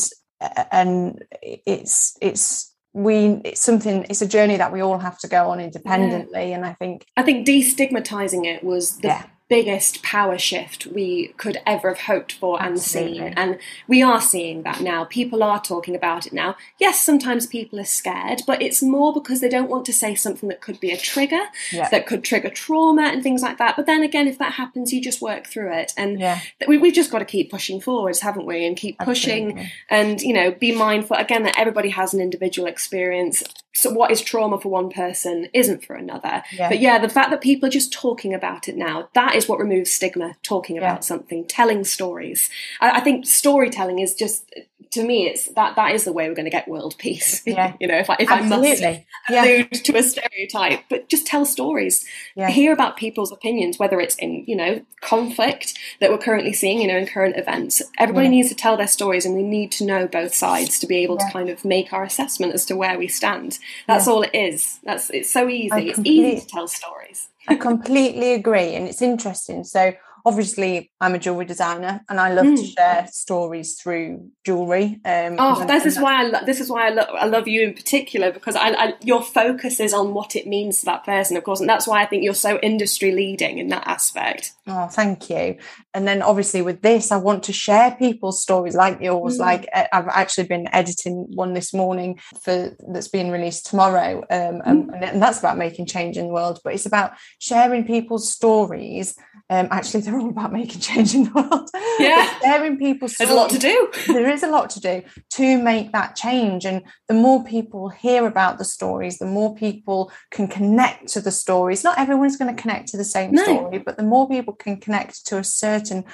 S1: and it's it's we it's something it's a journey that we all have to go on independently, and I think
S2: I think destigmatizing it was the
S1: Yeah.
S2: Biggest power shift we could ever have hoped for and
S1: Absolutely.
S2: seen. And we are seeing that now. People are talking about it now. Yes, sometimes people are scared, but it's more because they don't want to say something that could be a trigger,
S1: Yeah.
S2: that could trigger trauma and things like that. But then again, if that happens, you just work through it. And
S1: yeah,
S2: we, we've just got to keep pushing forwards, haven't we? And keep pushing
S1: Absolutely.
S2: and, you know, be mindful again that everybody has an individual experience. So what is trauma for one person isn't for another.
S1: Yeah.
S2: But yeah, the fact that people are just talking about it now, that is what removes stigma, talking
S1: Yeah.
S2: about something, telling stories. I, I think storytelling is just, to me, it's that that is the way we're going to get world peace. <laughs>
S1: Yeah.
S2: you know, if I, if I must
S1: absolutely, yeah,
S2: allude to a stereotype, but just tell stories.
S1: Yeah.
S2: Hear about people's opinions, whether it's in, you know, conflict that we're currently seeing, you know, in current events. Everybody
S1: Yeah.
S2: needs to tell their stories and we need to know both sides to be able to kind of make our assessment as to where we stand. That's all it is. That's it's so easy. It's easy to tell stories.
S1: I completely agree, and it's interesting. So, obviously, I'm a jewelry designer, and I love to
S2: Mm.
S1: share stories through jewelry. Um,
S2: Oh, this is why I lo- this is why I, lo- I love you in particular because I, I your focus is on what it means to that person, of course, and that's why I think you're so industry leading in that aspect.
S1: Oh, thank you. And then obviously with this, I want to share people's stories like yours.
S2: Mm.
S1: Like uh, I've actually been editing one this morning for that's being released tomorrow, um, and, and that's about making change in the world. But it's about sharing people's stories. Um, actually, <laughs> they're all about making change in the world.
S2: Yeah.
S1: Sharing people's stories.
S2: There's a lot to do. <laughs>
S1: there is a lot to do to make that change and the more people hear about the stories the more people can connect to the stories not everyone's going to connect to the same
S2: No.
S1: story but the more people can connect to a certain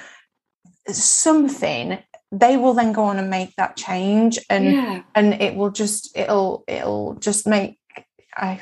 S1: something they will then go on and make that change and
S2: yeah.
S1: and it will just it'll it'll just make i,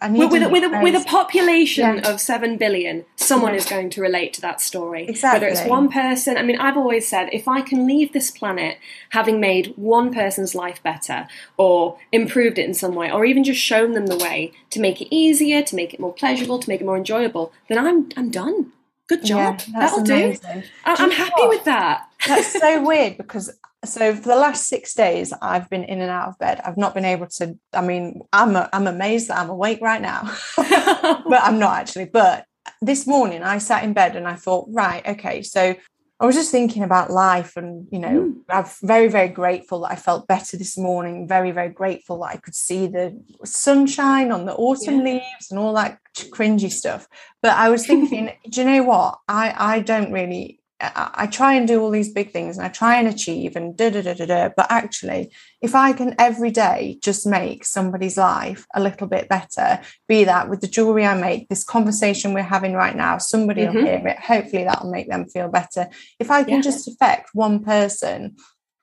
S1: I need
S2: with, with, a, with, a, with a population
S1: Yeah.
S2: of 7 billion, someone
S1: Yeah.
S2: is going to relate to that story. exactly. Whether it's one person, I mean, I've always said if I can leave this planet having made one person's life better or improved it in some way or even just shown them the way to make it easier, to make it more pleasurable, to make it more enjoyable, then I'm, I'm done. Good job.
S1: yeah, that's
S2: That'll do.
S1: amazing.
S2: I-
S1: Do
S2: I'm happy
S1: what?
S2: with that.
S1: That's so <laughs> weird because so for the last six days I've been in and out of bed. I've not been able to. I mean, I'm a, I'm amazed that I'm awake right now, <laughs> but I'm not actually. But this morning I sat in bed and I thought, right, okay, so. I was just thinking about life, and you know,
S2: Mm.
S1: I'm very, very grateful that I felt better this morning. Very, very grateful that I could see the sunshine on the autumn
S2: Yeah.
S1: leaves and all that cringy stuff. But I was thinking, <laughs> do you know what? I I don't really. I, I try and do all these big things and I try and achieve and da da da da da. But actually, if I can every day just make somebody's life a little bit better, be that with the jewelry I make, this conversation we're having right now, somebody will
S2: Mhm.
S1: hear it. Hopefully, that'll make them feel better. If I can
S2: Yeah.
S1: just affect one person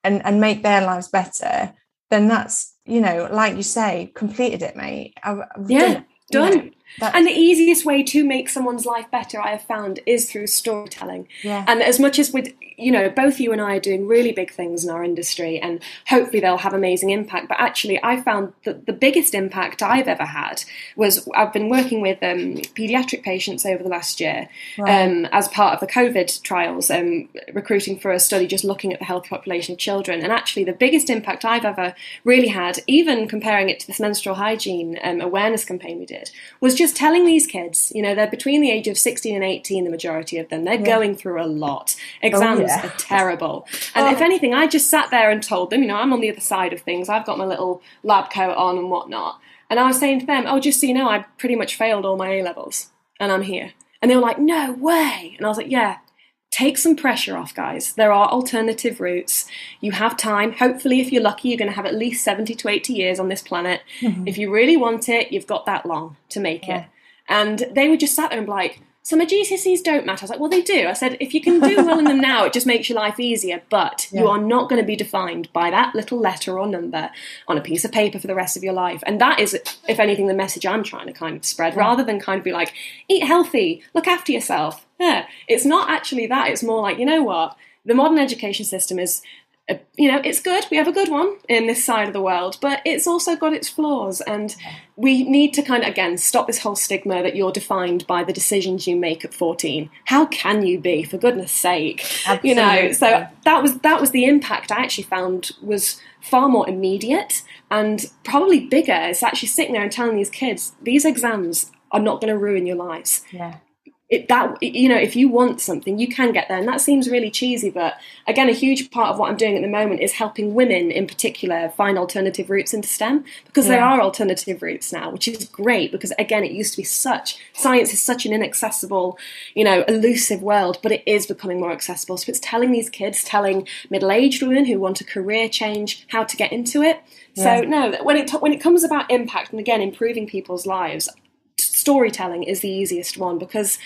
S1: and and make their lives better, then that's you know, like you say, completed it, mate. I've,
S2: Yeah,
S1: done it. you know.
S2: Done.
S1: That-
S2: And the easiest way to make someone's life better, I have found, is through storytelling.
S1: yeah,
S2: And as much as with you know, both you and I are doing really big things in our industry, and hopefully they'll have amazing impact. But actually, I found that the biggest impact I've ever had was I've been working with um, paediatric patients over the last year
S1: Right.
S2: um, as part of the COVID trials, um, recruiting for a study just looking at the healthy population of children. And actually, the biggest impact I've ever really had, even comparing it to this menstrual hygiene um, awareness campaign we did, was just telling these kids, you know, they're between the age of 16 and 18, the majority of them, they're going through a lot. Exams
S1: Oh, yeah.
S2: are terrible. And
S1: Oh.
S2: if anything, I just sat there and told them, you know, I'm on the other side of things. I've got my little lab coat on and whatnot. And I was saying to them, oh, just so you know, I pretty much failed all my A levels and I'm here. And they were like, no way. And I was like, yeah, take some pressure off, guys. There are alternative routes. You have time. Hopefully, if you're lucky, you're going to have at least 70 to 80 years on this planet. Mm-hmm. If you really want it, you've got that long to make
S1: Yeah.
S2: it. And they would just sat there and be like, so my GCSEs don't matter. I was like, well, they do. I said, if you can do well in them now, it just makes your life easier. But yeah. you are not going to be defined by that little letter or number on a piece of paper for the rest of your life. And that is, if anything, the message I'm trying to kind of spread, yeah. rather than kind of be like, eat healthy, look after yourself. Yeah, it's not actually that. It's more like, you know what? The modern education system is uh, you know, it's good. We have a good one in this side of the world, but it's also got its flaws. And we need to kind of, again, stop this whole stigma that you're defined by the decisions you make at 14. How can you be, for goodness sake? Absolutely. You know, so that was, that was the impact I actually found was far more immediate and probably bigger. It's actually sitting there and telling these kids, these exams are not going to ruin your lives.
S1: Yeah
S2: it, that you know if you want something you can get there and that seems really cheesy but again a huge part of what i'm doing at the moment is helping women in particular find alternative routes into stem because yeah. there are alternative routes now which is great because again it used to be such science is such an inaccessible you know elusive world but it is becoming more accessible so it's telling these kids telling middle-aged women who want a career change how to get into it yeah. so no when it when it comes about impact and again improving people's lives storytelling is the easiest one because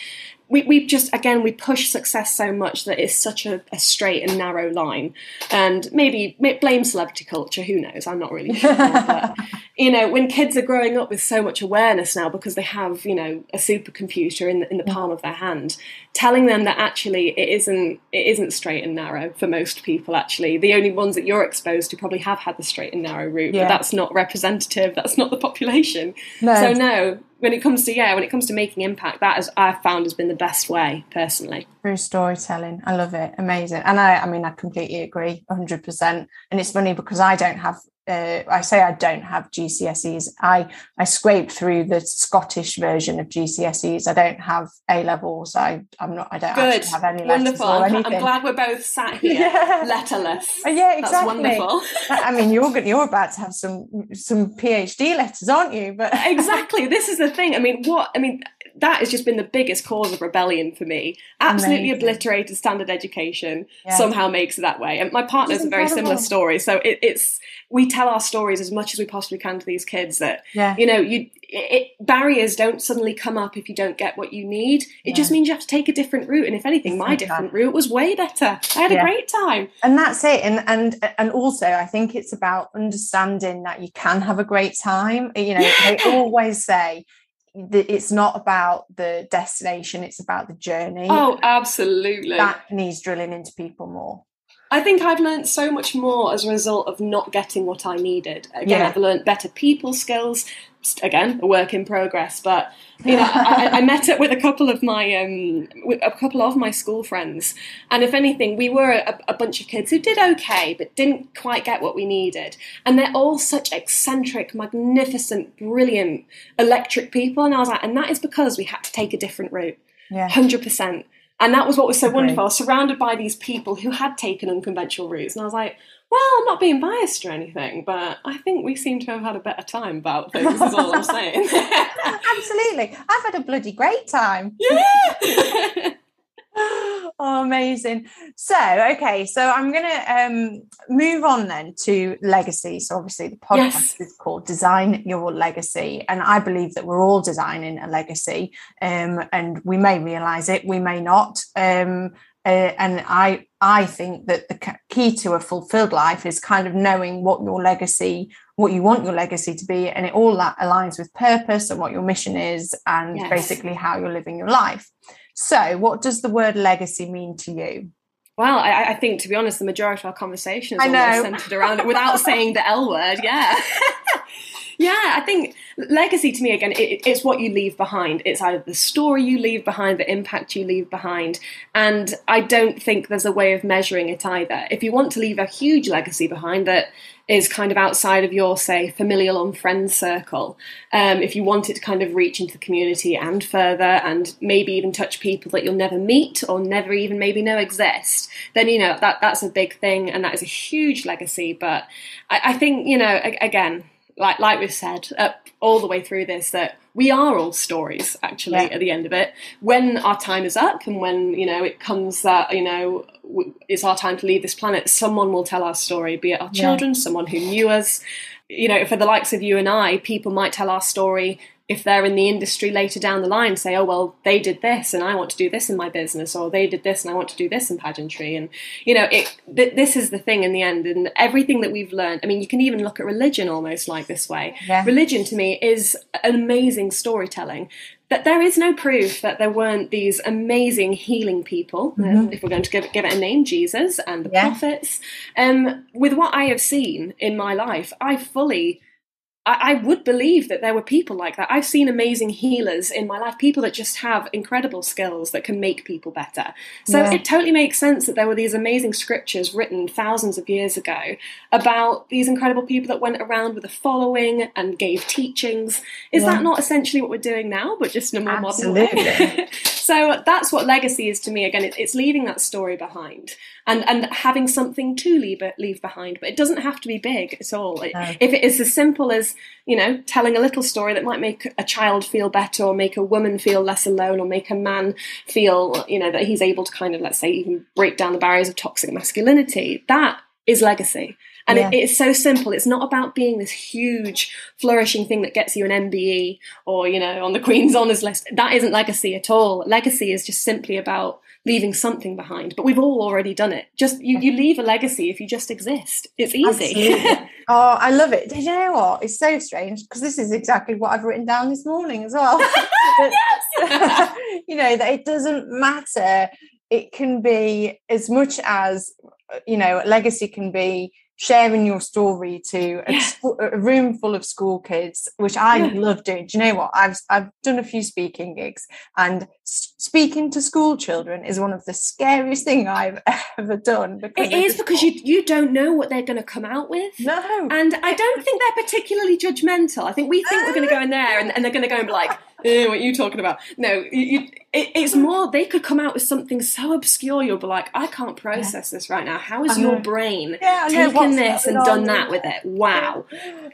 S2: we, we just again we push success so much that it's such a, a straight and narrow line. And maybe blame celebrity culture who knows? I'm not really <laughs> sure but you know when kids are growing up with so much awareness now because they have you know a supercomputer in the, in the palm of their hand telling them that actually it isn't it isn't straight and narrow for most people actually. The only ones that you're exposed to probably have had the straight and narrow route yeah. but that's not representative that's not the population. No. so no when it comes to yeah, when it comes to making impact, that as I've found has been the best way personally.
S1: Through storytelling, I love it, amazing, and I, I mean, I completely agree, hundred percent. And it's funny because I don't have uh, I say I don't have GCSEs. I I scraped through the Scottish version of GCSEs. I don't have A levels. I I'm not. I don't Good. have any letters
S2: wonderful. I'm glad we're both sat here <laughs> yeah. letterless.
S1: Uh, yeah, exactly. That's
S2: wonderful.
S1: I mean, you're you're about to have some some PhD letters, aren't you?
S2: But <laughs> exactly. This is the thing. I mean, what I mean that has just been the biggest cause of rebellion for me. Absolutely Amazing. obliterated standard education yeah. somehow makes it that way. And my partner's a very similar story. So it, it's we tell our stories as much as we possibly can to these kids that yeah. you know you it, barriers don't suddenly come up if you don't get what you need. It yeah. just means you have to take a different route. And if anything, my different route was way better. I had yeah. a great time.
S1: And that's it. And and and also, I think it's about understanding that you can have a great time. You know, they <laughs> always say it's not about the destination; it's about the journey.
S2: Oh, absolutely.
S1: That needs drilling into people more.
S2: I think I've learned so much more as a result of not getting what I needed. Again, yeah. I've learned better people skills. Again, a work in progress. But you know, <laughs> I, I, met up with a couple of my um, a couple of my school friends, and if anything, we were a, a, bunch of kids who did okay, but didn't quite get what we needed. And they're all such eccentric, magnificent, brilliant, electric people. And I was like, and that is because we had to take a different route. Yeah. Hundred percent. And that was what was so wonderful. I was surrounded by these people who had taken unconventional routes. And I was like, well, I'm not being biased or anything, but I think we seem to have had a better time about things, is all I'm <laughs> saying. <laughs>
S1: Absolutely. I've had a bloody great time.
S2: Yeah. <laughs>
S1: oh, amazing. So, okay, so I'm going to um, move on then to legacy. So, obviously, the podcast yes. is called Design Your Legacy. And I believe that we're all designing a legacy. Um, and we may realize it, we may not. Um, uh, and I, I think that the key to a fulfilled life is kind of knowing what your legacy, what you want your legacy to be, and it all that aligns with purpose and what your mission is, and yes. basically how you're living your life. So, what does the word legacy mean to you?
S2: Well, I, I think, to be honest, the majority of our conversation is almost centered around it without saying the L word. Yeah. <laughs> yeah, I think legacy to me, again, it, it's what you leave behind. It's either the story you leave behind, the impact you leave behind. And I don't think there's a way of measuring it either. If you want to leave a huge legacy behind that is kind of outside of your, say, familial and friend circle. Um, if you want it to kind of reach into the community and further, and maybe even touch people that you'll never meet or never even maybe know exist, then you know that that's a big thing, and that is a huge legacy. But I, I think you know, again, like like we've said uh, all the way through this, that we are all stories actually yeah. at the end of it. When our time is up, and when you know it comes that you know it's our time to leave this planet, someone will tell our story, be it our children, yeah. someone who knew us. You know, for the likes of you and I, people might tell our story if they're in the industry later down the line say oh well they did this and i want to do this in my business or they did this and i want to do this in pageantry and you know it th- this is the thing in the end and everything that we've learned i mean you can even look at religion almost like this way
S1: Yeah.
S2: religion to me is an amazing storytelling that there is no proof that there weren't these amazing healing people, uh, if we're going to give, give it a name, Jesus and the
S1: Mm-hmm. Yeah.
S2: prophets. Um, with what I have seen in my life, I fully I, I would believe that there were people like that. I've seen amazing healers in my life, people that just have incredible skills that can make people better. So
S1: Yeah.
S2: it totally makes sense that there were these amazing scriptures written thousands of years ago about these incredible people that went around with a following and gave teachings. Is
S1: Yeah.
S2: that not essentially what we're doing now, but just in a more modern way? <laughs> so that's what legacy is to me. Again, it- it's leaving that story behind and and having something to leave leave behind. But it doesn't have to be big at all. It-
S1: No.
S2: If it is as simple as you know telling a little story that might make a child feel better, or make a woman feel less alone, or make a man feel you know that he's able to kind of let's say even break down the barriers of toxic masculinity, that is legacy. And
S1: Yeah.
S2: it, it's so simple. It's not about being this huge, flourishing thing that gets you an MBE or, you know, on the Queen's Honours list. That isn't legacy at all. Legacy is just simply about leaving something behind. But we've all already done it. Just you, you mm-hmm. leave a legacy if you just exist. It's easy. <laughs>
S1: Oh, I love it. Did you know what? It's so strange because this is exactly what I've written down this morning as well. <laughs> <laughs> you know, that it doesn't matter. It can be as much as, uh, you know, a legacy can be sharing your story to a,
S2: Yeah.
S1: a room full of school kids, which I
S2: Yeah.
S1: love doing. Do you know what? I've I've done a few speaking gigs, and speaking to school children is one of the scariest thing I've <laughs> ever done. Because
S2: it
S1: just-
S2: because you you don't know what they're going to come out with.
S1: no,
S2: And I don't think they're particularly judgmental. I think we think we're going to go in there and, and they're going to go and be like, what are you talking about? No, you, you, it, it's more, they could come out with something so obscure, you'll be like, I can't process this right now. How is your brain
S1: Yeah,
S2: taken this and done that with it? Wow.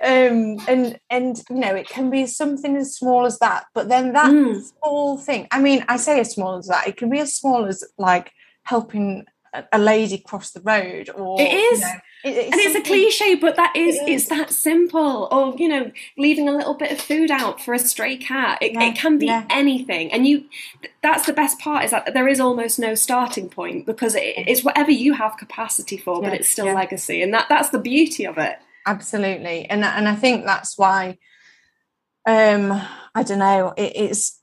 S1: um and and you know it can be something as small as that but then that
S2: Mm.
S1: small thing i mean i say as small as that it can be as small as like helping a, lady cross the road or
S2: It is.
S1: you know, it-
S2: And it's a cliche, but that is,
S1: It
S2: it's that simple. Or, you know, leaving a little bit of food out for a stray cat. It,
S1: Yeah,
S2: it can be
S1: yeah.
S2: anything. And you, that's the best part is that there is almost no starting point because it's whatever you have capacity for, but it's still
S1: yeah.
S2: legacy. And that, that's the beauty of it.
S1: absolutely and and i think that's why um i don't know it, it's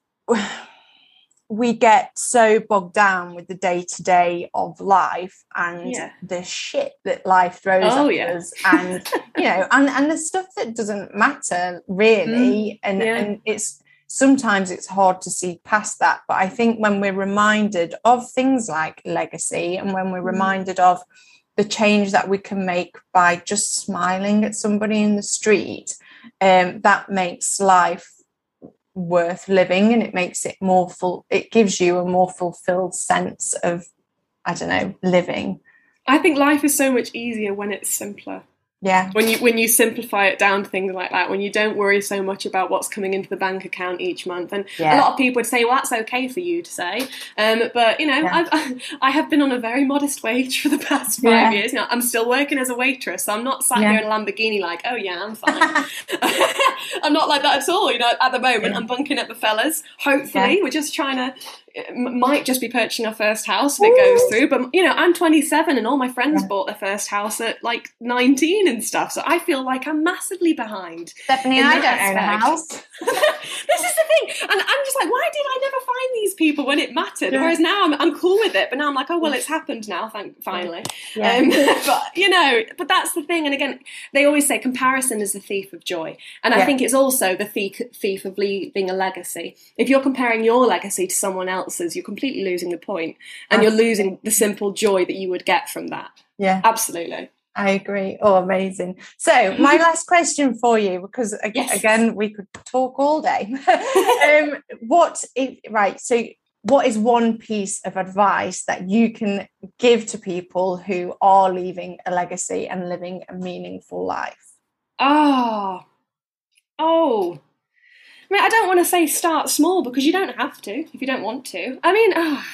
S1: we get so bogged down with the day to day of life and
S2: Yeah.
S1: the shit that life throws
S2: Oh,
S1: at
S2: yeah.
S1: us and you know and and the stuff that doesn't matter really and
S2: Mm, yeah.
S1: and it's sometimes it's hard to see past that but i think when we're reminded of things like legacy and when we're
S2: Mm.
S1: reminded of the change that we can make by just smiling at somebody in the street um, that makes life worth living and it makes it more full it gives you a more fulfilled sense of i don't know living
S2: I think life is so much easier when it's simpler.
S1: Yeah
S2: When you when you simplify it down to things like that, when you don't worry so much about what's coming into the bank account each month, and a lot of people would say, "Well, that's okay for you to say," um, but you know,
S1: Yeah.
S2: I've, <laughs> I have been on a very modest wage for the past five
S1: Yeah.
S2: years. Now I'm still working as a waitress, so I'm not sat
S1: Yeah.
S2: here in a Lamborghini like, "Oh yeah, I'm fine." <laughs> <laughs> I'm not like that at all. You know, at the moment,
S1: Yeah.
S2: I'm bunking at the fellas. Hopefully, we're just trying to. Might just be purchasing our first house if it goes through, but you know, I'm 27 and all my friends
S1: Yeah.
S2: bought their first house at like 19 and stuff. So I feel like I'm massively behind.
S1: stephanie i don't own a house <laughs>
S2: this is the thing, and I'm just like, why did I never find these people when it mattered?
S1: Yeah.
S2: Whereas now I'm, I'm cool with it, but now I'm like, oh well, it's happened now, thank finally.
S1: yeah
S2: Um, <laughs> but you know, but that's the thing. And again, they always say comparison is the thief of joy, and I think it's also the thief thief of leaving a legacy. If you're comparing your legacy to someone else's, you're completely losing the point, and you're losing the simple joy that you would get from that.
S1: yeah
S2: Absolutely.
S1: I agree. Oh, amazing. So, my <laughs> last question for you, because ag-
S2: Yes.
S1: again, we could talk all day. <laughs> <laughs> um, what, if, right? So, what is one piece of advice that you can give to people who are leaving a legacy and living a meaningful life?
S2: Oh, oh. I mean, I don't want to say start small because you don't have to if you don't want to. I mean, ah,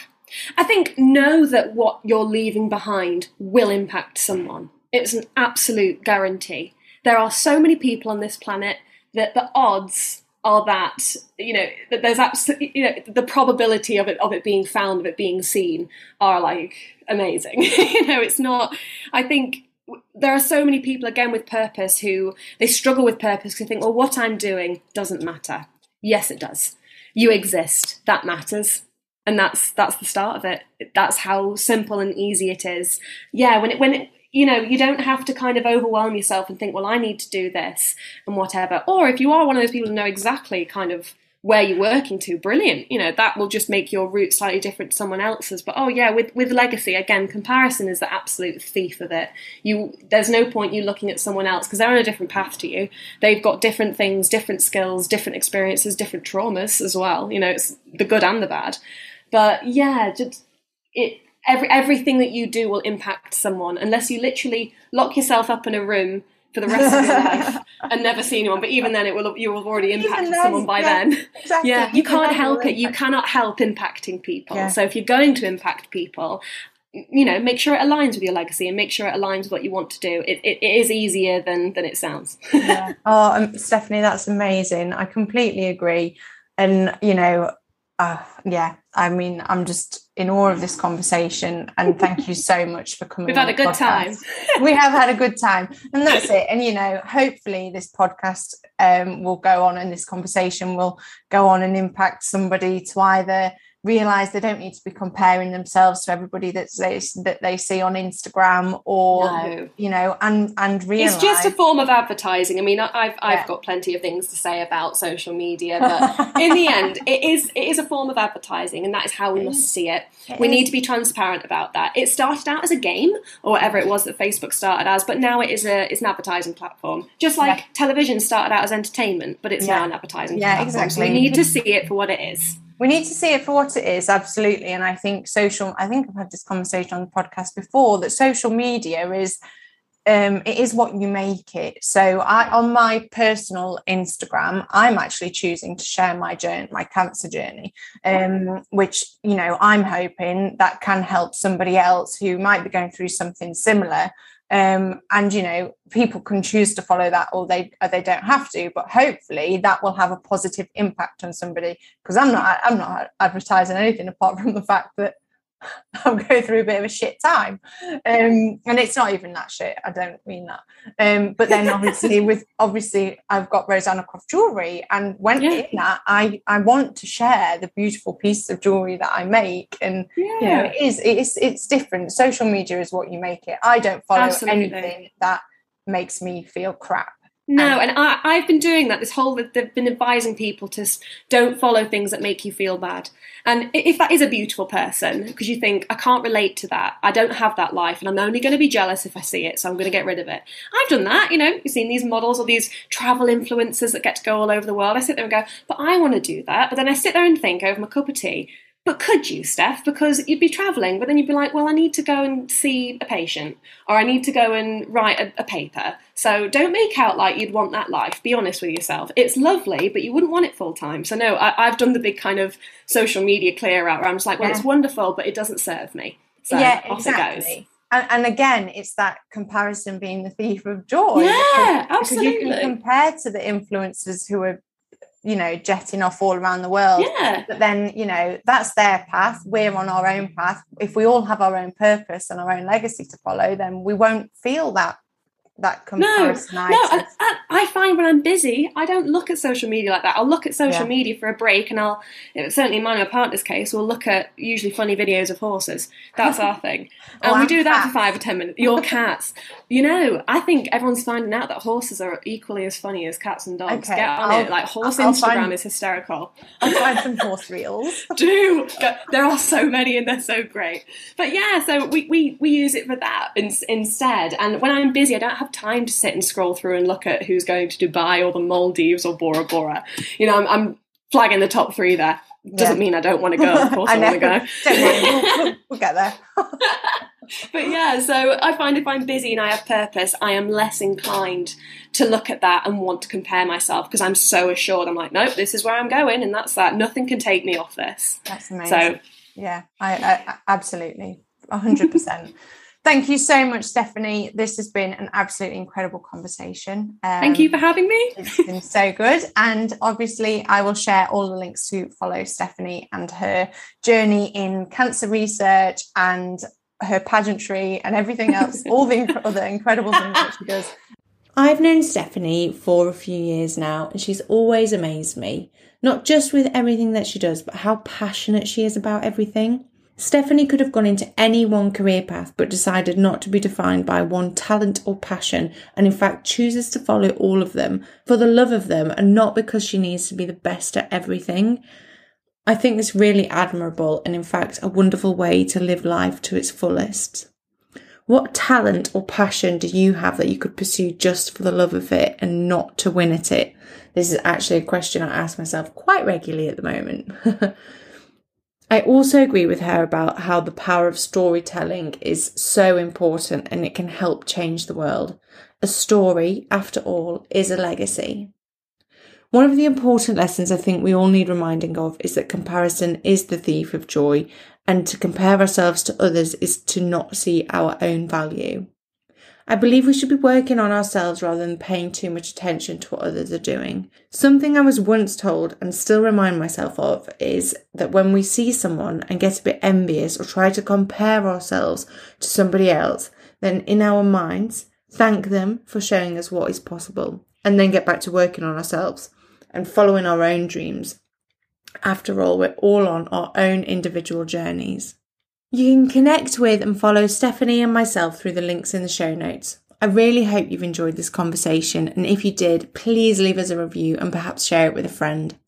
S2: I think know that what you're leaving behind will impact someone. It's an absolute guarantee. There are so many people on this planet that the odds are that you know that there's absolutely you know the probability of it of it being found of it being seen are like amazing <laughs> you know it's not i think there are so many people again with purpose who they struggle with purpose because they think well what i'm doing doesn't matter. Yes it does. You exist. That matters. And that's that's the start of it. That's how simple and easy it is. Yeah when it when it you know, you don't have to kind of overwhelm yourself and think, well, I need to do this and whatever. Or if you are one of those people who know exactly kind of where you're working to, brilliant. You know, that will just make your route slightly different to someone else's. But oh yeah, with with legacy, again, comparison is the absolute thief of it. You there's no point you looking at someone else because they're on a different path to you. They've got different things, different skills, different experiences, different traumas as well. You know, it's the good and the bad. But yeah, just it every everything that you do will impact someone unless you literally lock yourself up in a room for the rest of your <laughs> life and never see anyone. But even then, it will you will have already impacted someone by yeah, then. <laughs> Exactly. Yeah, you, you can't help it. You cannot help impacting people. Yeah. So if you're going to impact people, you know, make sure it aligns with your legacy and make sure it aligns with what you want to do. It, it, it is easier than than it sounds. <laughs>
S1: yeah. Oh, um, Stephanie, that's amazing. I completely agree. And you know, uh, yeah, I mean, I'm just in awe of this conversation, and thank you so much for coming.
S2: We've had a good
S1: podcast. time. <laughs> we have had a good time, and that's it. And you know, hopefully, this podcast um, will go on, and this conversation will go on and impact somebody to either realize they don't need to be comparing themselves to everybody that they that they see on Instagram or no. you know and and realize
S2: it's just a form of advertising. I mean, I've I've yeah. got plenty of things to say about social media, <laughs> but in the end, it is it is a form of advertising, and that is how we must see it. it we is. need to be transparent about that. It started out as a game or whatever it was that Facebook started as, but now it is a it's an advertising platform. Just like yeah. television started out as entertainment, but it's yeah. now an advertising yeah, platform. Exactly. So we need to see it for what it is
S1: we need to see it for what it is absolutely and i think social i think i've had this conversation on the podcast before that social media is um, it is what you make it. So I, on my personal Instagram, I'm actually choosing to share my journey, my cancer journey, um, which you know I'm hoping that can help somebody else who might be going through something similar um, and you know people can choose to follow that or they or they don't have to but hopefully that will have a positive impact on somebody because i'm not i'm not advertising anything apart from the fact that <laughs> I'm going through a bit of a shit time. Um, and it's not even that shit. I don't mean that. Um, but then obviously <laughs> with obviously I've got Rosanna Croft jewelry and when yeah. in that I I want to share the beautiful piece of jewelry that I make. And yeah. you know, it is it's it's different. Social media is what you make it. I don't follow Absolutely. anything that makes me feel crap.
S2: No, and I, I've been doing that. This whole they've been advising people to don't follow things that make you feel bad. And if that is a beautiful person, because you think I can't relate to that, I don't have that life, and I'm only going to be jealous if I see it, so I'm going to get rid of it. I've done that. You know, you've seen these models or these travel influencers that get to go all over the world. I sit there and go, but I want to do that. But then I sit there and think over my cup of tea, but could you, Steph? Because you'd be traveling, but then you'd be like, well, I need to go and see a patient, or I need to go and write a, a, paper. So don't make out like you'd want that life. Be honest with yourself. It's lovely, but you wouldn't want it full time. So no, I, have done the big kind of social media clear out where I'm just like, well, yeah. it's wonderful, but it doesn't serve me. So yeah, off exactly. it goes.
S1: And, and, again, it's that comparison being the thief of joy.
S2: Yeah, because, absolutely.
S1: Because you can compare to the influencers who are you know jetting off all around the world.
S2: Yeah.
S1: But then you know that's their path. We're on our own path. If we all have our own purpose and our own legacy to follow then we won't feel that that comparison. No, no,
S2: I, I, find when I'm busy, I don't look at social media like that. I'll look at social yeah. media for a break, and I'll certainly in my partner's case, we'll look at usually funny videos of horses. That's our thing, <laughs> and oh, we do that for five or ten minutes. Your <laughs> cats, you know, I think everyone's finding out that horses are equally as funny as cats and dogs. Okay, Get on I'll, it, like horse I'll Instagram find, is hysterical.
S1: I'll find some <laughs> horse reels.
S2: do there are so many, and they're so great. But yeah, so we we, we use it for that in, instead. And when I'm busy, I don't have have time to sit and scroll through and look at who's going to Dubai or the Maldives or Bora Bora. You know, I'm, I'm flagging the top three there. Doesn't yeah. mean I don't want to go. Of <laughs> course, I, I want to go. <laughs>
S1: Don't worry, we'll, <laughs> we'll, get there.
S2: but yeah, so I find if I'm busy and I have purpose, I am less inclined to look at that and want to compare myself because I'm so assured. I'm like, nope, this is where I'm going, and that's that. Nothing can take me off this.
S1: That's amazing. So yeah, I, I absolutely, hundred percent Thank you so much, Stephanie. This has been an absolutely incredible conversation.
S2: Um, Thank you for having me.
S1: It's been so good. And obviously, I will share all the links to follow Stephanie and her journey in cancer research and her pageantry and everything else, all the other incredible things that she does. I've known Stephanie for a few years now, and she's always amazed me, not just with everything that she does, but how passionate she is about everything. Stephanie could have gone into any one career path but decided not to be defined by one talent or passion and in fact chooses to follow all of them for the love of them and not because she needs to be the best at everything. I think it's really admirable and in fact a wonderful way to live life to its fullest. What talent or passion do you have that you could pursue just for the love of it and not to win at it? This is actually a question I ask myself quite regularly at the moment. <laughs> I also agree with her about how the power of storytelling is so important and it can help change the world. A story, after all, is a legacy. One of the important lessons I think we all need reminding of is that comparison is the thief of joy, and to compare ourselves to others is to not see our own value. I believe we should be working on ourselves rather than paying too much attention to what others are doing. Something I was once told and still remind myself of is that when we see someone and get a bit envious or try to compare ourselves to somebody else, then in our minds, thank them for showing us what is possible and then get back to working on ourselves and following our own dreams. After all, we're all on our own individual journeys. You can connect with and follow Stephanie and myself through the links in the show notes. I really hope you've enjoyed this conversation, and if you did, please leave us a review and perhaps share it with a friend.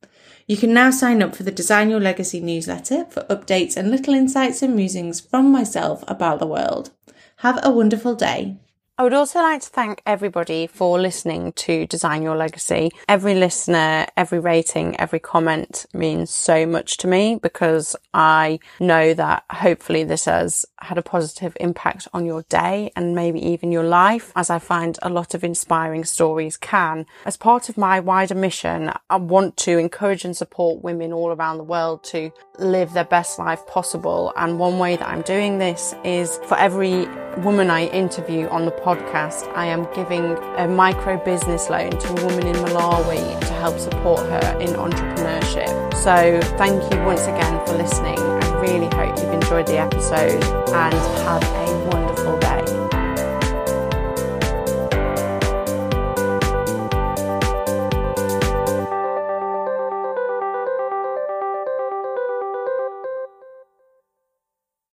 S1: You can now sign up for the Design Your Legacy newsletter for updates and little insights and musings from myself about the world. Have a wonderful day. I would also like to thank everybody for listening to Design Your Legacy. Every listener, every rating, every comment means so much to me because I know that hopefully this has had a positive impact on your day and maybe even your life, as I find a lot of inspiring stories can. As part of my wider mission, I want to encourage and support women all around the world to live their best life possible. And one way that I'm doing this is for every woman I interview on the podcast, I am giving a micro business loan to a woman in Malawi to help support her in entrepreneurship. So thank you once again for listening. Really hope you've enjoyed the episode and have a wonderful.